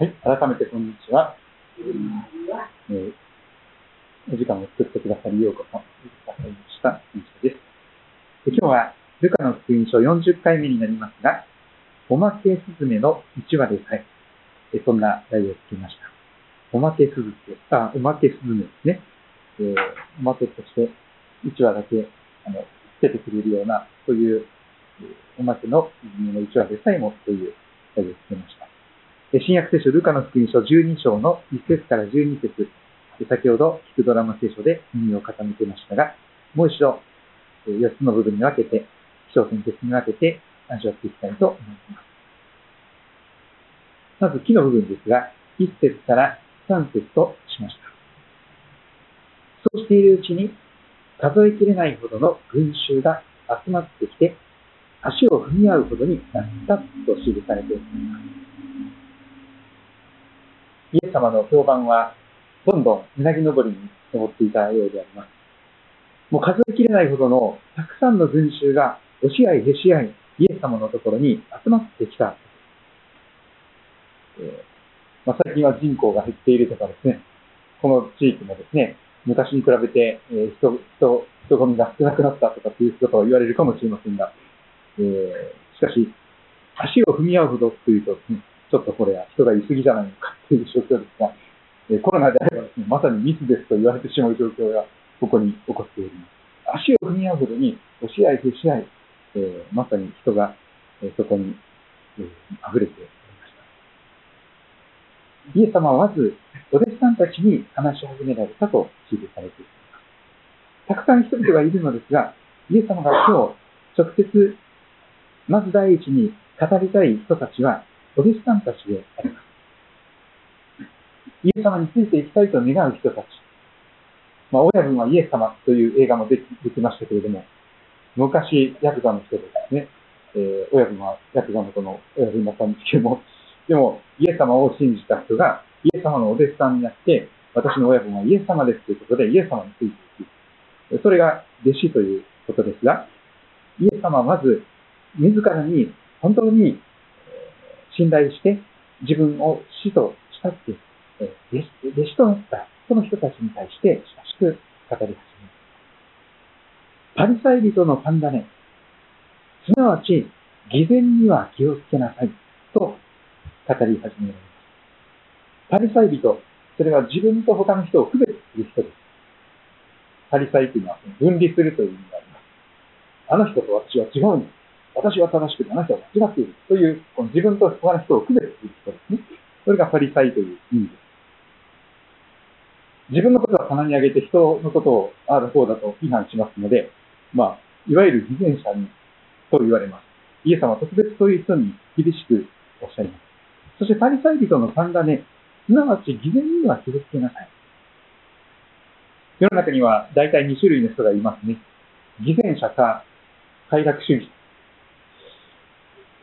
はい、改めてこんにちは。えーお時間を作ってくださりようこそ、くださいました。感謝です。今日は、ルカの福音書40回目になりますが、おまけすずめの1話でさえ、えそんな題をつけました。おまけすずめ、あ、おまけすずめですね。えーおまけとして1話だけ、あの、つけてくれるような、そういう、えーおまけのすずめの1話でさえもという題をつけました。新約聖書ルカの福音書12章の1節から12節先ほど、聞くドラマ聖書で耳を傾けましたが、もう一度、4つの部分に分けて、気象点結に分けて味わっていきたいと思います。まず、木の部分ですが、1節から3節としました。そうしているうちに、数えきれないほどの群衆が集まってきて、足を踏み合うほどになったと記されております。イエス様の評判はどんどんうなぎ登りに登っていたようであります。もう数えきれないほどのたくさんの群衆が押し合いへし合い、イエス様のところに集まってきた。えーまあ、最近は人口が減っているとかですね、この地域もですね、昔に比べて、えー人人人混みが少なくなったとかっていうことを言われるかもしれませんが、えーしかし、足を踏み合うほどというとですね、ちょっとこれは人がいすぎじゃないのかという状況ですが、えコロナであればですね、まさに密ですと言われてしまう状況がここに起こっております。足を踏み合うほどに押し合いへし合い、えーまさに人が、えーそこに、えー溢れておりました。イエス様はまず、お弟子さんたちに話し始められたと記されています。たくさん人々がいるのですが、イエス様が今日、直接、まず第一に語りたい人たちは、お弟子さんたちであります。イエス様についていきたいと願う人たち。まあ、親分はイエス様という映画もできできましたけれども、昔、ヤクザの人ですね、えー親分はヤクザの子の親分だったんですけども、でも、イエス様を信じた人が、イエス様のお弟子さんになって、私の親分はイエス様ですということで、イエス様についていく。それが弟子ということですが、イエス様はまず、自らに本当に信頼して、自分を死と慕って、弟子となった、その人たちに対して親しく語り始める。パリサイ人のパンダネ、すなわち、偽善には気をつけなさい、と語り始められます。パリサイ人、それは自分と他の人を区別する人です。パリサイというのは分離するという意味があります。あの人と私は違うんです。私は正しくてあの人は間違っている。という、この自分と他の人を区別する人ですね。それがパリサイという意味です。自分のことは棚に上げて人のことをああだこうだと批判しますので、まあ、いわゆる偽善者にと言われます。イエス様は特別そういう人に厳しくおっしゃいます。そしてパリサイ人の三だね、すなわち偽善には気をつけなさい。世の中には大体2種類の人がいますね。偽善者か快楽主義者。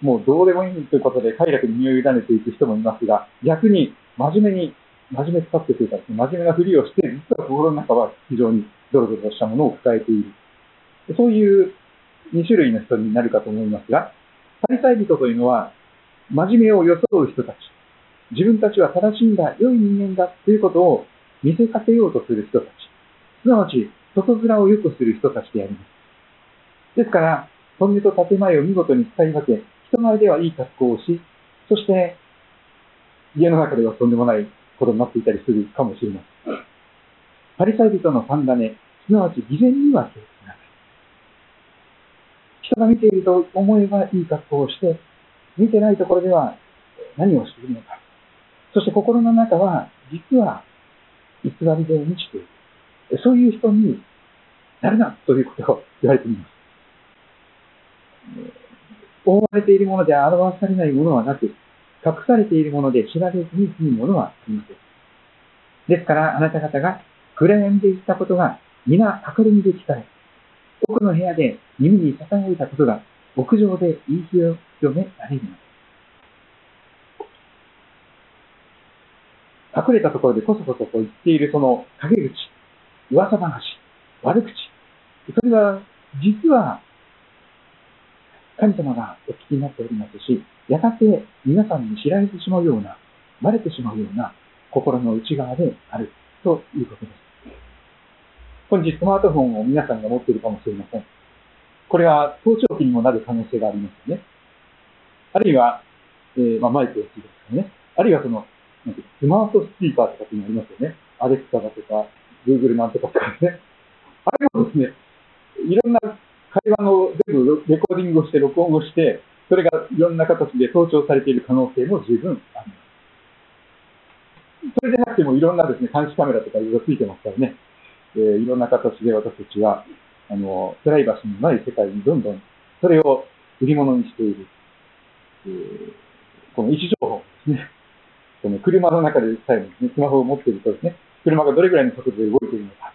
もうどうでもいいということで快楽に身を委ねていく人もいますが、逆に真面目に、真面目使ってというか、真面目なふりをして、実は心の中は非常にドロドロしたものを抱えている。そういう2種類の人になるかと思いますが、パリサイ人というのは、真面目を装う人たち。自分たちは正しいんだ、良い人間だということを見せかけようとする人たち。すなわち、外面を良くする人たちであります。ですから、本音と建前を見事に使い分け、人前ではいい格好をし、そして、家の中ではとんでもないことになっていたりするかもしれません。パリサイ人の三種、すなわち偽善には気をつけなさい。人が見ていると思えばいい格好をして、見てないところでは何をしているのか。そして心の中は、実は偽りで満ちている。そういう人になるなということを言われています。覆われているもので表されないものはなく、隠されているもので知られずに済むものはありません。ですから、あなた方が暗闇で言ったことが皆明るみで聞かれ、奥の部屋で耳に捧げたことが屋上で言い広められるのです。隠れたところでこそこそと言っているその陰口、噂話、悪口、それは実は神様がお聞きになっておりますし、やがて皆さんに知られてしまうようなバレてしまうような心の内側であるということです。本日スマートフォンを皆さんが持っているかもしれません。これは盗聴器にもなる可能性がありますよね。あるいは、えー、まあ、マイクがついてますね。あるいはその、なんてスマートスピーカーとかっていうのありますよね。アレクサだとか、Google なんとかとかね。あれもですね、いろんな会話の全部レコーディングをして、録音をして、それがいろんな形で盗聴されている可能性も十分あります。それでなくてもいろんなですね、監視カメラとかいろいろついてますからね、えー、いろんな形で私たちは、あの、プライバシーのない世界にどんどんそれを売り物にしている。えー、この位置情報ですね。この車の中でさえもですね、スマホを持っているとですね、車がどれぐらいの速度で動いているのか、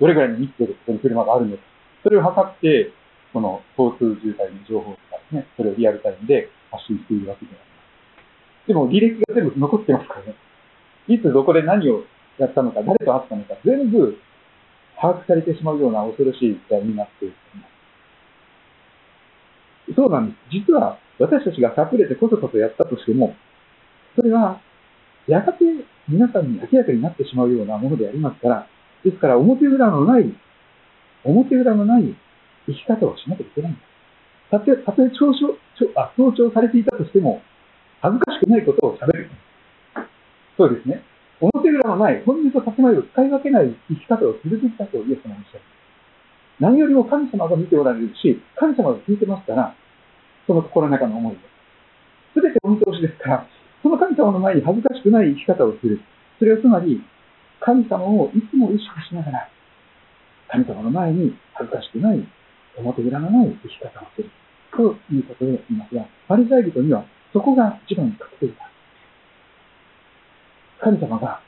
どれぐらいの密度でここに車があるのか、それを測って、この交通渋滞の情報とかですね、それをリアルタイムで発信しているわけであります。でも履歴が全部残ってますからね。いつどこで何をやったのか、誰と会ったのか、全部把握されてしまうような恐ろしい時代になっています。そうなんです。実は私たちが隠れてこそこそやったとしても、それはやがて皆さんに明らかになってしまうようなものでありますから、ですから表裏のない表裏のない生き方をしなきゃいけないんだ。たとえ、たとえ嘲笑、あ、強調されていたとしても、恥ずかしくないことを喋る。そうですね。表裏のない、本音と建前を使い分けない生き方をするべきだとイエス様はおっしゃる。何よりも神様が見ておられるし、神様が聞いてますから、その心の中の思いを。すべてお見通しですから、その神様の前に恥ずかしくない生き方をする。それはつまり、神様をいつも意識しながら、神様の前に恥ずかしくない、表裏のない生き方をする。ということで言いますが、パリサイ人にはそこが一番に隠れていた。神様が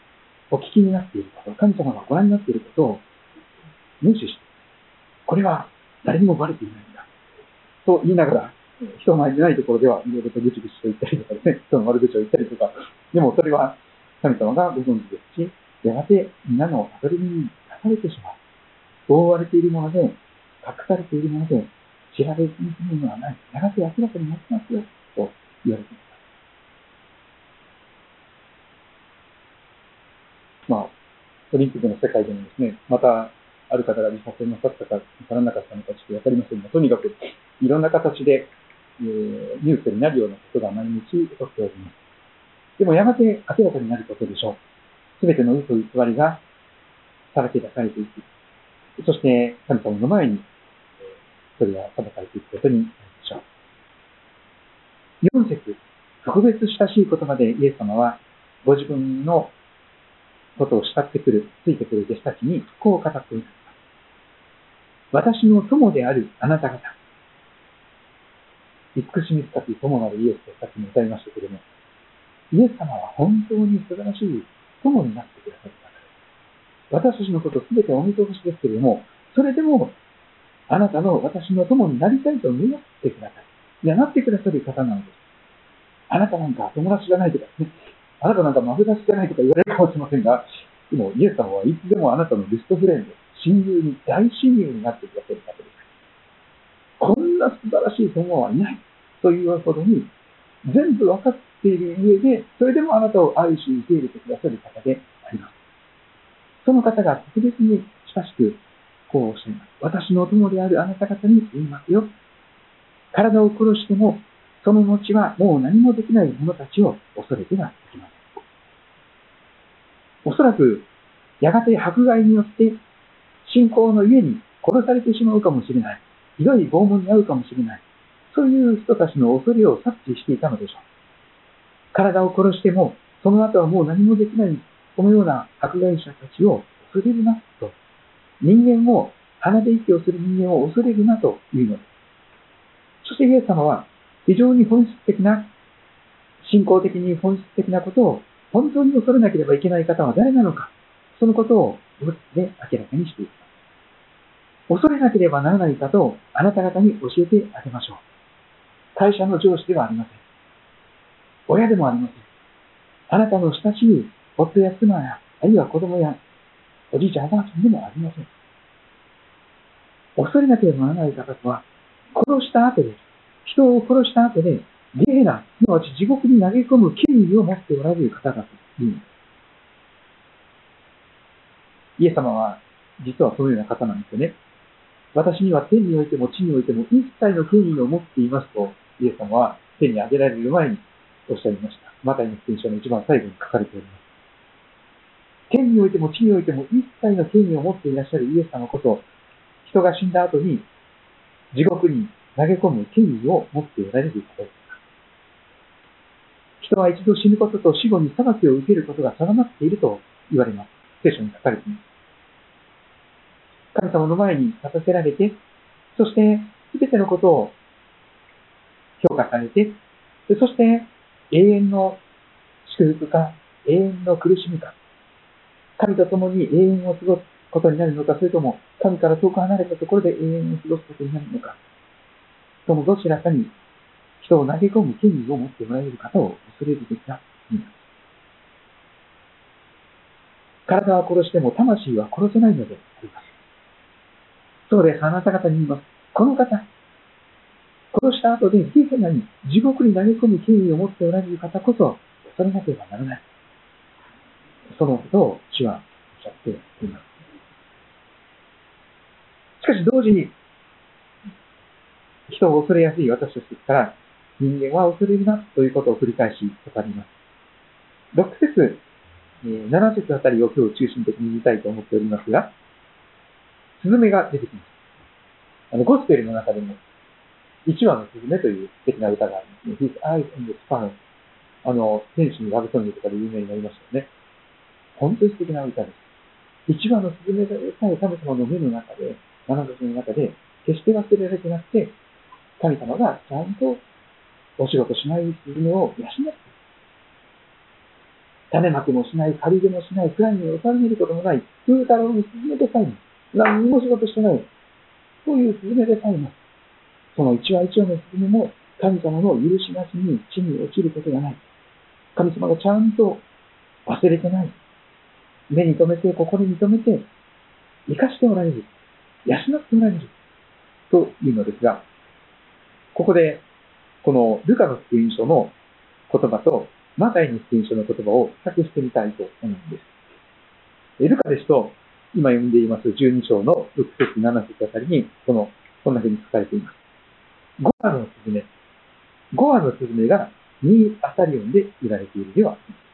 お聞きになっていること、神様がご覧になっていることを無視して、これは誰にもバレていないんだ。と言いながら、人前でないところではいろいろとぐちぐちと言ったりとかですね、人の悪口を言ったりとか、でもそれは神様がご存知ですし、やがて皆のアドリブに出されてしまう。覆われているもので、隠されているもので、知られずに済むのはない。やがて明らかになってますよ、と言われています。まあ、オリンピックの世界でもですね、また、ある方が自殺なさったか、なさらなかったのかちょっとわかりませんが、とにかく、いろんな形で、えー、ニュースになるようなことが毎日起こっております。でもやがて明らかになることでしょう。すべての嘘偽りがさらけ出されていく。そして神様の前に、それは裁かれていくことになるでしょう。4節、特別親しい言葉でイエス様は、ご自分のことを慕ってくる、ついてくる弟子たちに、こう語っています。私の友であるあなた方。慈しみ深き友なるイエスとさっきも歌いましたけれども、イエス様は本当に素晴らしい友になってくださる。私たちのことすべてお見通しですけれども、それでも、あなたの私の友になりたいと願ってください。いや、なってくださる方なのです。あなたなんか友達じゃないとかね、あなたなんかマブダチじゃないとか言われるかもしれませんが、でも、イエス様はいつでもあなたのベストフレンド、親友に、大親友になってくださる方です。こんな素晴らしい友はいないというほどに、全部分かっている上で、それでもあなたを愛し受け入れてくださる方であります。その方が特別に親しくこうおっしゃいます。私の友であるあなた方に言いますよ。体を殺しても、その後はもう何もできない者たちを恐れてはいけません。おそらく、やがて迫害によって信仰の家に殺されてしまうかもしれない。ひどい拷問に遭うかもしれない。そういう人たちの恐れを察知していたのでしょう。体を殺しても、その後はもう何もできないこのような迫害者たちを恐れるなと、人間を、鼻で息をする人間を恐れるなというのです。そしてイエス様は、非常に本質的な、信仰的に本質的なことを本当に恐れなければいけない方は誰なのか、そのことを物で明らかにしていきます。恐れなければならない方をあなた方に教えてあげましょう。会社の上司ではありません。親でもありません。あなたの親しい夫や妻や、あるいは子供や、おじいちゃん、おばあちゃんでもありません。恐れなければならない方とは、殺した後で、人を殺した後で、ゲーナ、すなわち地獄に投げ込む権威を持っておられる方だというんです。イエス様は、実はそのような方なんですよね。私には天においても地においても一切の権威を持っていますと、イエス様は天に上げられる前におっしゃいました。マタイの福音書の一番最後に書かれております。天においても地においても一切の権威を持っていらっしゃるイエス様こそ、人が死んだ後に地獄に投げ込む権威を持っておられる方です。人は一度死ぬことと死後に裁きを受けることが定まっていると言われます。聖書に書かれています。神様の前に立たせられて、そして、すべてのことを評価されて、そして永遠の祝福か、永遠の苦しみか、神と共に永遠を過ごすことになるのか、それとも神から遠く離れたところで永遠を過ごすことになるのか、そのどちらかに人を投げ込む権利を持っておられる方を恐れるべきだ。体は殺しても魂は殺せないのであります。そうです。あなた方に言います。この方、殺した後でゲヘナに地獄に投げ込む権威を持っておられる方こそ、恐れなければならない。そのことを主はおっしゃっています。しかし同時に、人を恐れやすい私たちから、人間は恐れるなということを繰り返し語ります。6節、7節あたりを今日中心的に見たいと思っておりますが、スズメが出てきます。あの、ゴスペルの中でも、1話のスズメという素敵な歌がありますね。His eyes on the span あの、天使のラブソングとかで有名になりましたよね。本当に素敵な歌です。1羽のスズメでさえ神様の目の中で、眼差しの中で、決して忘れられてなくて、神様がちゃんとお仕事しないスズメを養って種まきもしない、借り入れもしない、くらいに収めることもない、風太郎にスズメでさえも、何にも仕事してない。そういうスズメでさえも、その一羽一羽のスズメも神様の許しなしに地に落ちることがない。神様がちゃんと忘れてない。目に留めて、心に留めて、生かしておられる。養っておられる。というのですが、ここで、このルカの福音書の言葉と、マタイの福音書の言葉を比較してみたいと思うんです。ルカですと、今読んでいます12章の6節7節あたりに、この、こんな風に書かれています。5羽のスズメ。5羽のスズメが2アサリオンで売られているではありません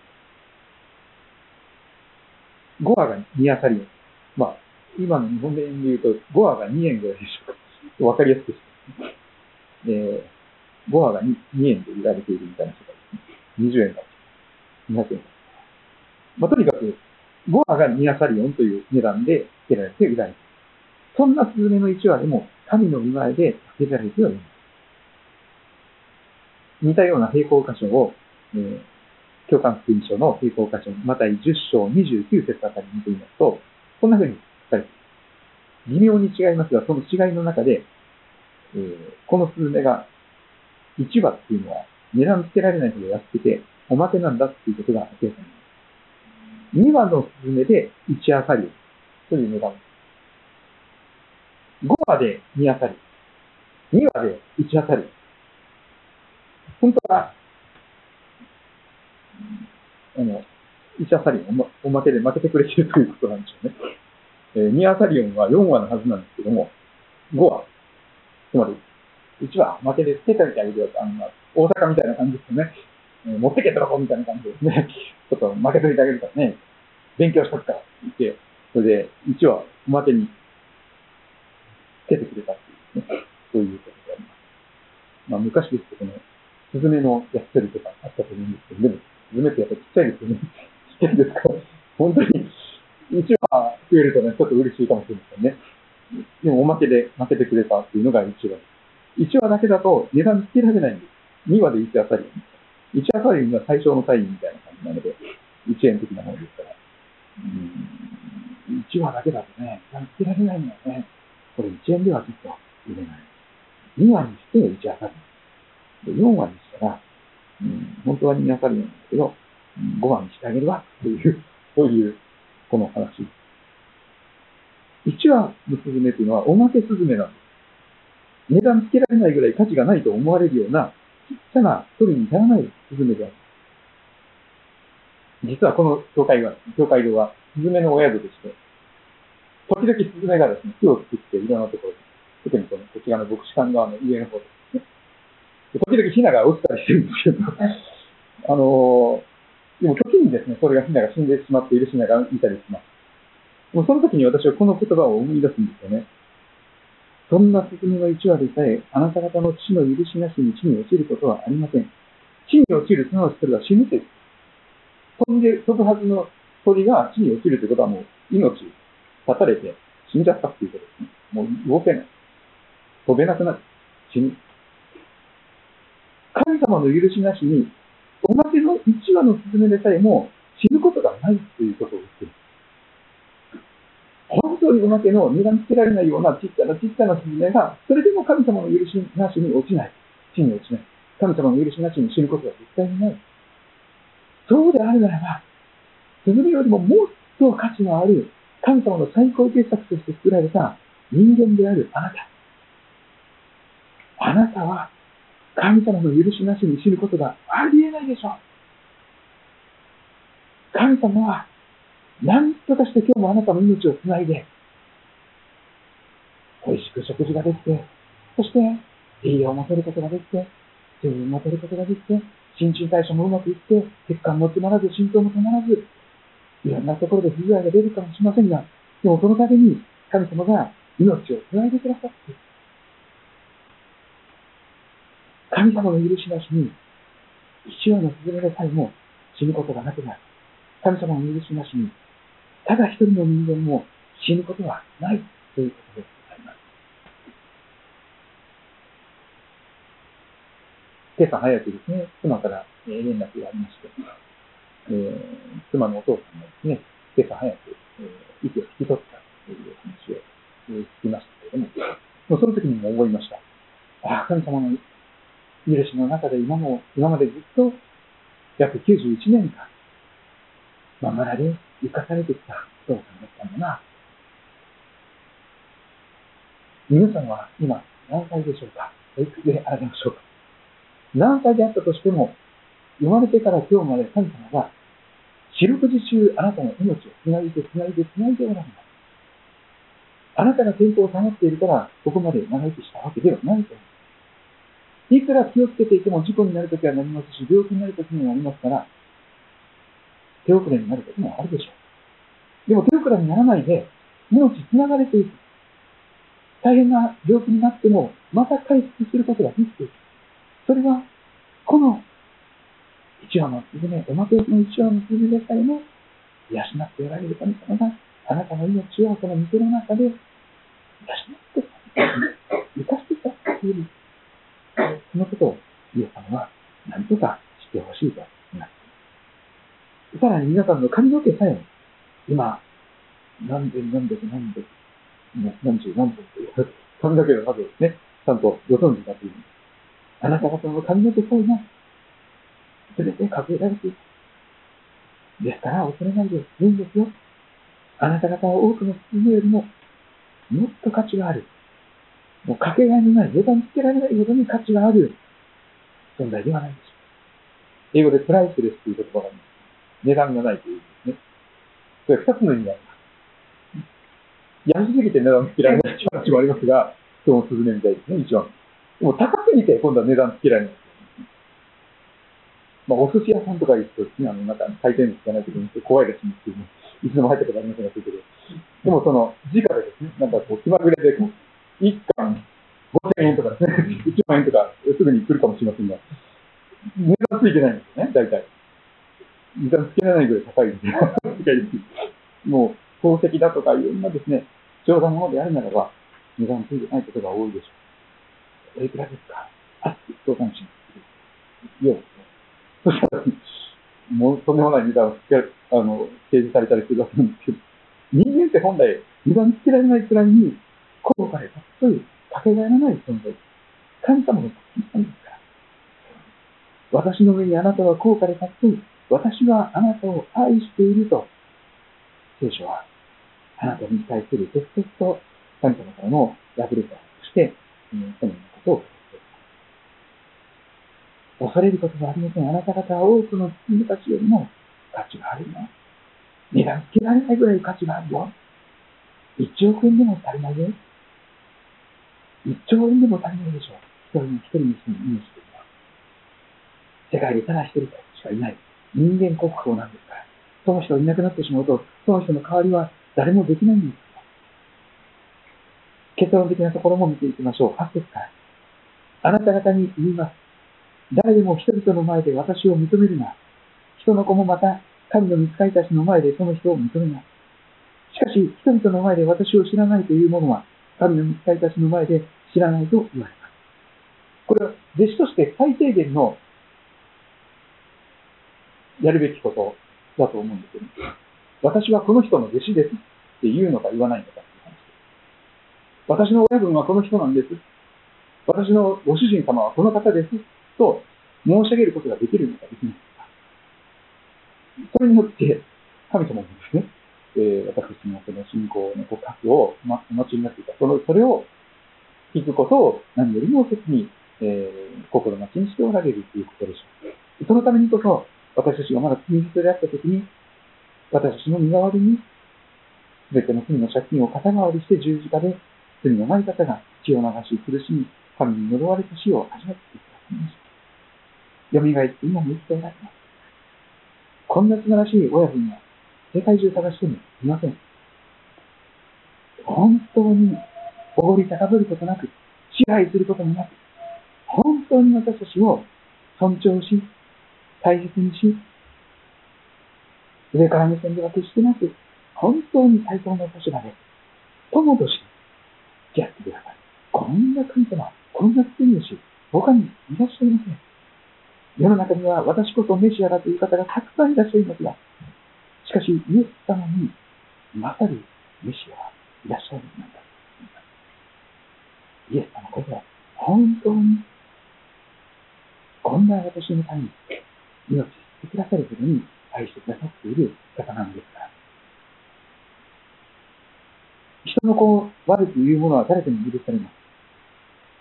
5羽が2アサリオン。まあ、今の日本で言うと5羽が2円ぐらいでしょうか。わかりやすくして。えー、5羽が 2, 2円で売られているみたいな世界ですね。20円か200円かまあ、とにかく、5羽が2アサリオンという値段で付けられて売られている。そんなスズメの1羽でも神の見前で付けられてはいます。似たような平行箇所を、えー、教官福音書の平行箇所、また10章29節あたり見てみますと、こんな風に書かれています。微妙に違いますが、その違いの中で、えー、このスズメが1羽っていうのは値段つけられないほど安くて、おまけなんだっていうことが明らかになります。2羽のスズメで1アサリという値段。5羽で2アサリ。2羽で1アサリ。本当は、あの、1アサリオンおまけで負けてくれてるということなんでしょうね。えー、2アサリオンは4話のはずなんですけども、5話。つまり、1話負けで捨ててあげてよと、あの、大阪みたいな感じですよね。えー、持ってけとこみたいな感じですね。ちょっと負けといてあげるからね。勉強しとくからって言って、それで1話おまけにつけてくれたっていうね。そういうことであります。まあ昔ですけどね、スズメのやってるとかあったと思うんですけど、でも、スズメってやっぱちっちゃいですよね。ちっちゃいですから、本当に、1話増えるとね、ちょっと嬉しいかもしれませんね。でも、おまけで負けてくれたっていうのが1話。1話だけだと値段つけられないんです。2話で1アサリン。1アサリンが最小の単位みたいな感じなので、1円的なものですから。うん、1話だけだとね、値段つけられないんだよね。これ1円ではちょっと売れない。2話にして1アサリン。で4話にしたら、うん、本当は2わかるんだけど、5話にしてあげるわっていう、そういう、この話。1話のスズメというのはおまけスズメなんです。値段つけられないぐらい価値がないと思われるようなちっちゃな鳥にならないスズメである。実はこの教会は、教会堂はスズメのお宿でして、時々スズメがですね、木を作っていろんなところで、特にこのこちらの牧師館側の上の方で。時々ヒナが落ちたりしてるんですけど、あのー、でも時にですね、それがヒナが死んでしまっているヒナがいたりします。もうその時に私はこの言葉を思い出すんですよね。そんな進みの一話でさえ、あなた方の地の許しなしに地に落ちることはありません。地に落ちる、すなわちそれは死ぬという。飛んで飛ぶはずの鳥が地に落ちるということはもう命絶たれて死んじゃったっていうことですね。もう動けない。飛べなくなる。死ぬ。神様の許しなしに、おまけの一羽のスズメでさえも死ぬことがないということを言っている。本当におまけの値段つけられないようなちっちゃなちっちゃなスズメが、それでも神様の許しなしに落ちない。地に落ちない。神様の許しなしに死ぬことは絶対にない。そうであるならば、スズメよりももっと価値のある神様の最高傑作として作られた人間であるあなた。あなたは神様の許しなしに死ぬことがありえないでしょう。神様は何とかして今日もあなたの命をつないで、美味しく食事ができて、そして栄養を持てることができて、水分を持てることができて、新陳代謝もうまくいって、血管も詰まらず、心臓も止まらず、いろんなところで不具合が出るかもしれませんが、でもそのために神様が命をつないでくださって、神様の許しなしに、一羽のスズメでさえも死ぬことがなくなる。神様の許しなしに、ただ一人の人間も死ぬことはないということであります。今朝早くですね、妻から連絡がありまして、えー、妻のお父さんがですね、今朝早く、えー、息を引き取ったという話を、えー、聞きましたけれども、その時にも思いました。ああ、神様のの中で今も、今までずっと約91年間、ままらで生かされてきたお父さんだったんだな。皆さんは今何歳でしょうか？いくつであられましょうか？何歳であったとしても、生まれてから今日まで神様が四六時中あなたの命をつないでつないでつないでおられます。あなたが健康を保っているから、ここまで長生きしたわけではないと思います。いくら気をつけていても事故になるときはなりますし、病気になるときもなりますから、手遅れになることもあるでしょう。でも手遅れにならないで、命つながれていく。大変な病気になっても、また回復することができていく。それは、この一羽のスズメ、おまけの一羽のスズメでさえも、養っておられる神様が、あなたの命をこの水の中で養って、生かしてきたっていう、そのことを、イエス様は何とかしてほしいと思いますさらに皆さんの髪の毛さえも、今、何千何百何百、何十何本という髪の毛の数をね、ちゃんとご存知だという。あなた方の髪の毛さえも、すべて数えられている。ですから、恐れないでいいんですよ。あなた方は多くの普通よりも、もっと価値がある。もうかけがえのない、値段つけられないほどに価値がある存在ではないでしょう。英語でプライスレスという言葉があります。値段がないという意味ですね。それ二つの意味があります。安すぎて値段つけられないという話もありますが、今日もスズメみたいですね、一番。でも高すぎて今度は値段つけられない。まあ、お寿司屋さんとか行くとですね、あの、なんか回転寿司がないときに怖いらしいんですけども、いつでも入ったことありませんが、そういうけど。でもその、時価でですね、なんかこう、気まぐれでこう、一貫5000円とかですね、1万円とかすぐに来るかもしれませんが、値段ついてないんですよね、大体。値段つけられないぐらい高いんですよ。もう、宝石だとかいろんなですね、貴重なものであるならば、値段ついてないことが多いでしょう。おいくらですかあっ相談します。よう。そしたら、もうとんでもない値段をつけあの提示されたりするわけなんですけど、人間って本来、値段つけられないくらいに、高価でかっこい、かけがえのない存在。神様の神様ですから。私の上にあなたは高価でかっこい。私はあなたを愛していると、聖書はあなたに対する直接と神様からのラブレターとして、そのようなことを語っています。恐れることはありません。あなた方は多くの人たちよりも価値があるよ。値段つけられないぐらい価値があるよ。1億円でも足りないよ。1兆円でも足りないでしょう。一人の一人の人の命というのは。世界でただ一人しかいない人間国宝なんですから。その人がいなくなってしまうと、その人の代わりは誰もできないんです。結論的なところも見ていきましょう。8節から。あなた方に言います。誰でも人々の前で私を認めるな。人の子もまた、神の見つかりたちの前でその人を認めな。しかし、人々の前で私を知らないという者は、神の見つかりたちの前で知らないと言われます。これは、弟子として最低限のやるべきことだと思うんですよね。私はこの人の弟子ですって言うのか言わないのかって話です。私の親分はこの人なんです。私のご主人様はこの方ですと申し上げることができるのかできないのか。それによって、神様もですね、えー、私のその信仰の告白を、ま、お待ちになっていた。その、それを聞くことを何よりも切に、えー、心待ちにしておられるということでしょう。そのためにこそ、私たちがまだ罪人であったときに、私たちの身代わりに、すべての罪の借金を肩代わりして十字架で、罪のない方が血を流し苦しみ、神に呪われた死を味わってくださいました。蘇って今も生きておられます。こんな素晴らしい親分は世界中探してもいません。本当におごり高ぶることなく、支配することもなく、本当に私たちを尊重し、大切にし、上から目線では決してなく、本当に最高の立場で、友として付き合ってください。こんな神様、こんな罪をし、他にいらっしゃいません。世の中には私こそメシアだという方がたくさんいらっしゃいますが、しかしイエス様に勝るメシアはいらっしゃるんだ。イエス様こそは本当にこんな私のために命してくださるほどに愛してくださっている方なんですから。人の子を悪く言う者は誰でも許されます。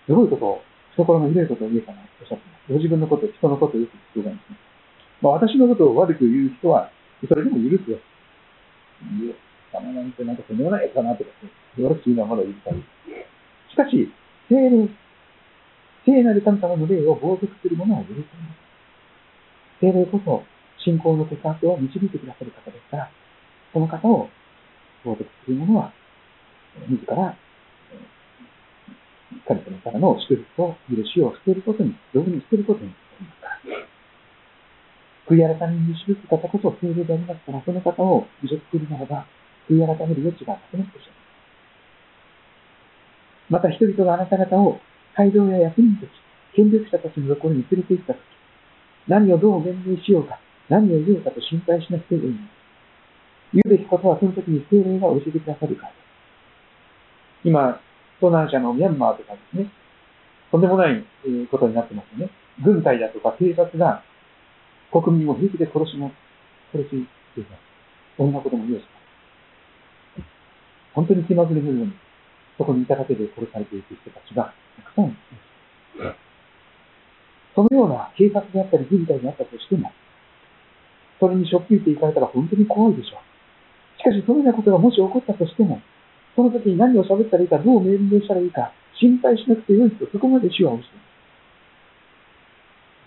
すごいこと？を、懐の広いことを言えたな？とおっしゃってます。ご自分のこと、人のことをよく聞くがですね。まあ、私のことを悪く言う人は、それでも許すよ。いえ、様なんてなんかとんでもないかなとか、よろしいのはまだ許される。しかし、聖霊、聖なる神様の霊を冒涜する者は許されます。精霊こそ信仰の告白を導いてくださる方ですから、その方を冒涜する者は、自ら、神様からの祝福と許しを捨てることに、道具に捨てることになりますから。悔い改めに導く方こそ精霊でありますから、その方を侮辱するならば、悔い改める余地がなくなってしまう。また人々があなた方を街道や役人たち、権力者たちのところに連れて行ったとき、何をどう弁明しようか、何を言おうかと心配しなくていい。言うべきことはその時に精霊が教えてくださるからです。今、東南アジアのミャンマーとかですね、とんでもないことになってますよね。軍隊だとか警察が国民を平気で殺します。殺しています。そんなことも言うします。本当に気まぐれのように、そこにいただけで殺されていく人たちがたくさんいます。そのような警察であったり軍隊であったとしても、それにしょっぴいていかれたら本当に怖いでしょう。しかし、そのようなことがもし起こったとしても、その時に何を喋ったらいいか、どう命令したらいいか、心配しなくてよいと、そこまで主は教えます。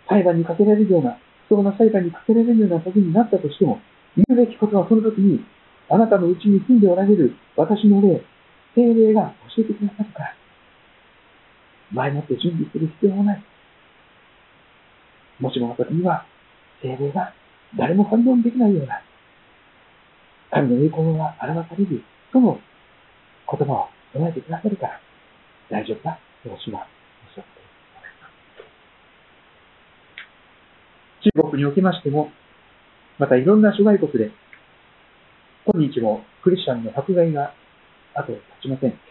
裁判にかけられるような、不当な裁判にかけられるような時になったとしても、言うべきことはその時に、あなたのうちに住んでおられる私の霊、精霊が教えてくださるから、前もって準備する必要もない。もしもの時には、精霊が誰も反論できないような、神の栄光が表される、その言葉を唱えてくださるから、大丈夫だ、と主はおっしゃって中国におきましても、またいろんな諸外国で、今日もクリスチャンの迫害が後を絶ちません。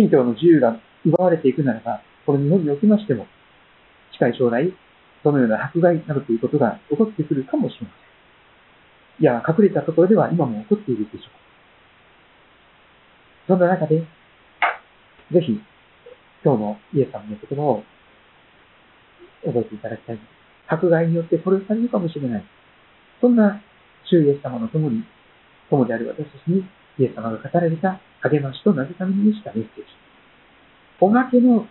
信教の自由が奪われていくならば、この日本におきましても、近い将来、そのような迫害などということが起こってくるかもしれません。いや、隠れたところでは今も起こっているでしょう。そんな中で、ぜひ、今日のイエス様の言葉を覚えていただきたい。迫害によって殺されるかもしれない。そんな主イエス様の共に、友である私たちにイエス様が語られた励ましと慰めに満ちたメッセージ。おまけの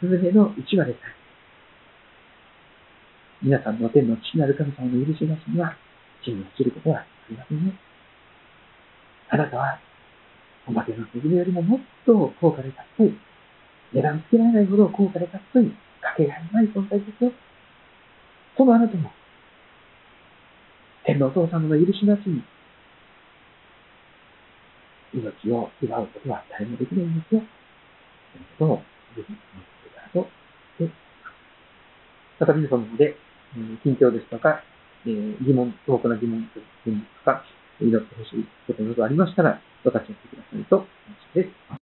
すずめの1話でさえ、皆さんの天の父なる神様の許しなしには、地に落ちることはありませんね。あなたは、おまけのすずめよりももっと高価で尊い、値段つけられないほど高価で尊い、かけがえない存在ですよ。そのあなたも、天のお父様の許しなしに、命を奪うことは誰もできないんですよ。ということを、ぜひ思っていただと思っています。また皆様で、えー、近況ですとか、えー、疑問、遠くの疑問とか、祈ってほしいことなどありましたら、私にしてくださいと、お願いします。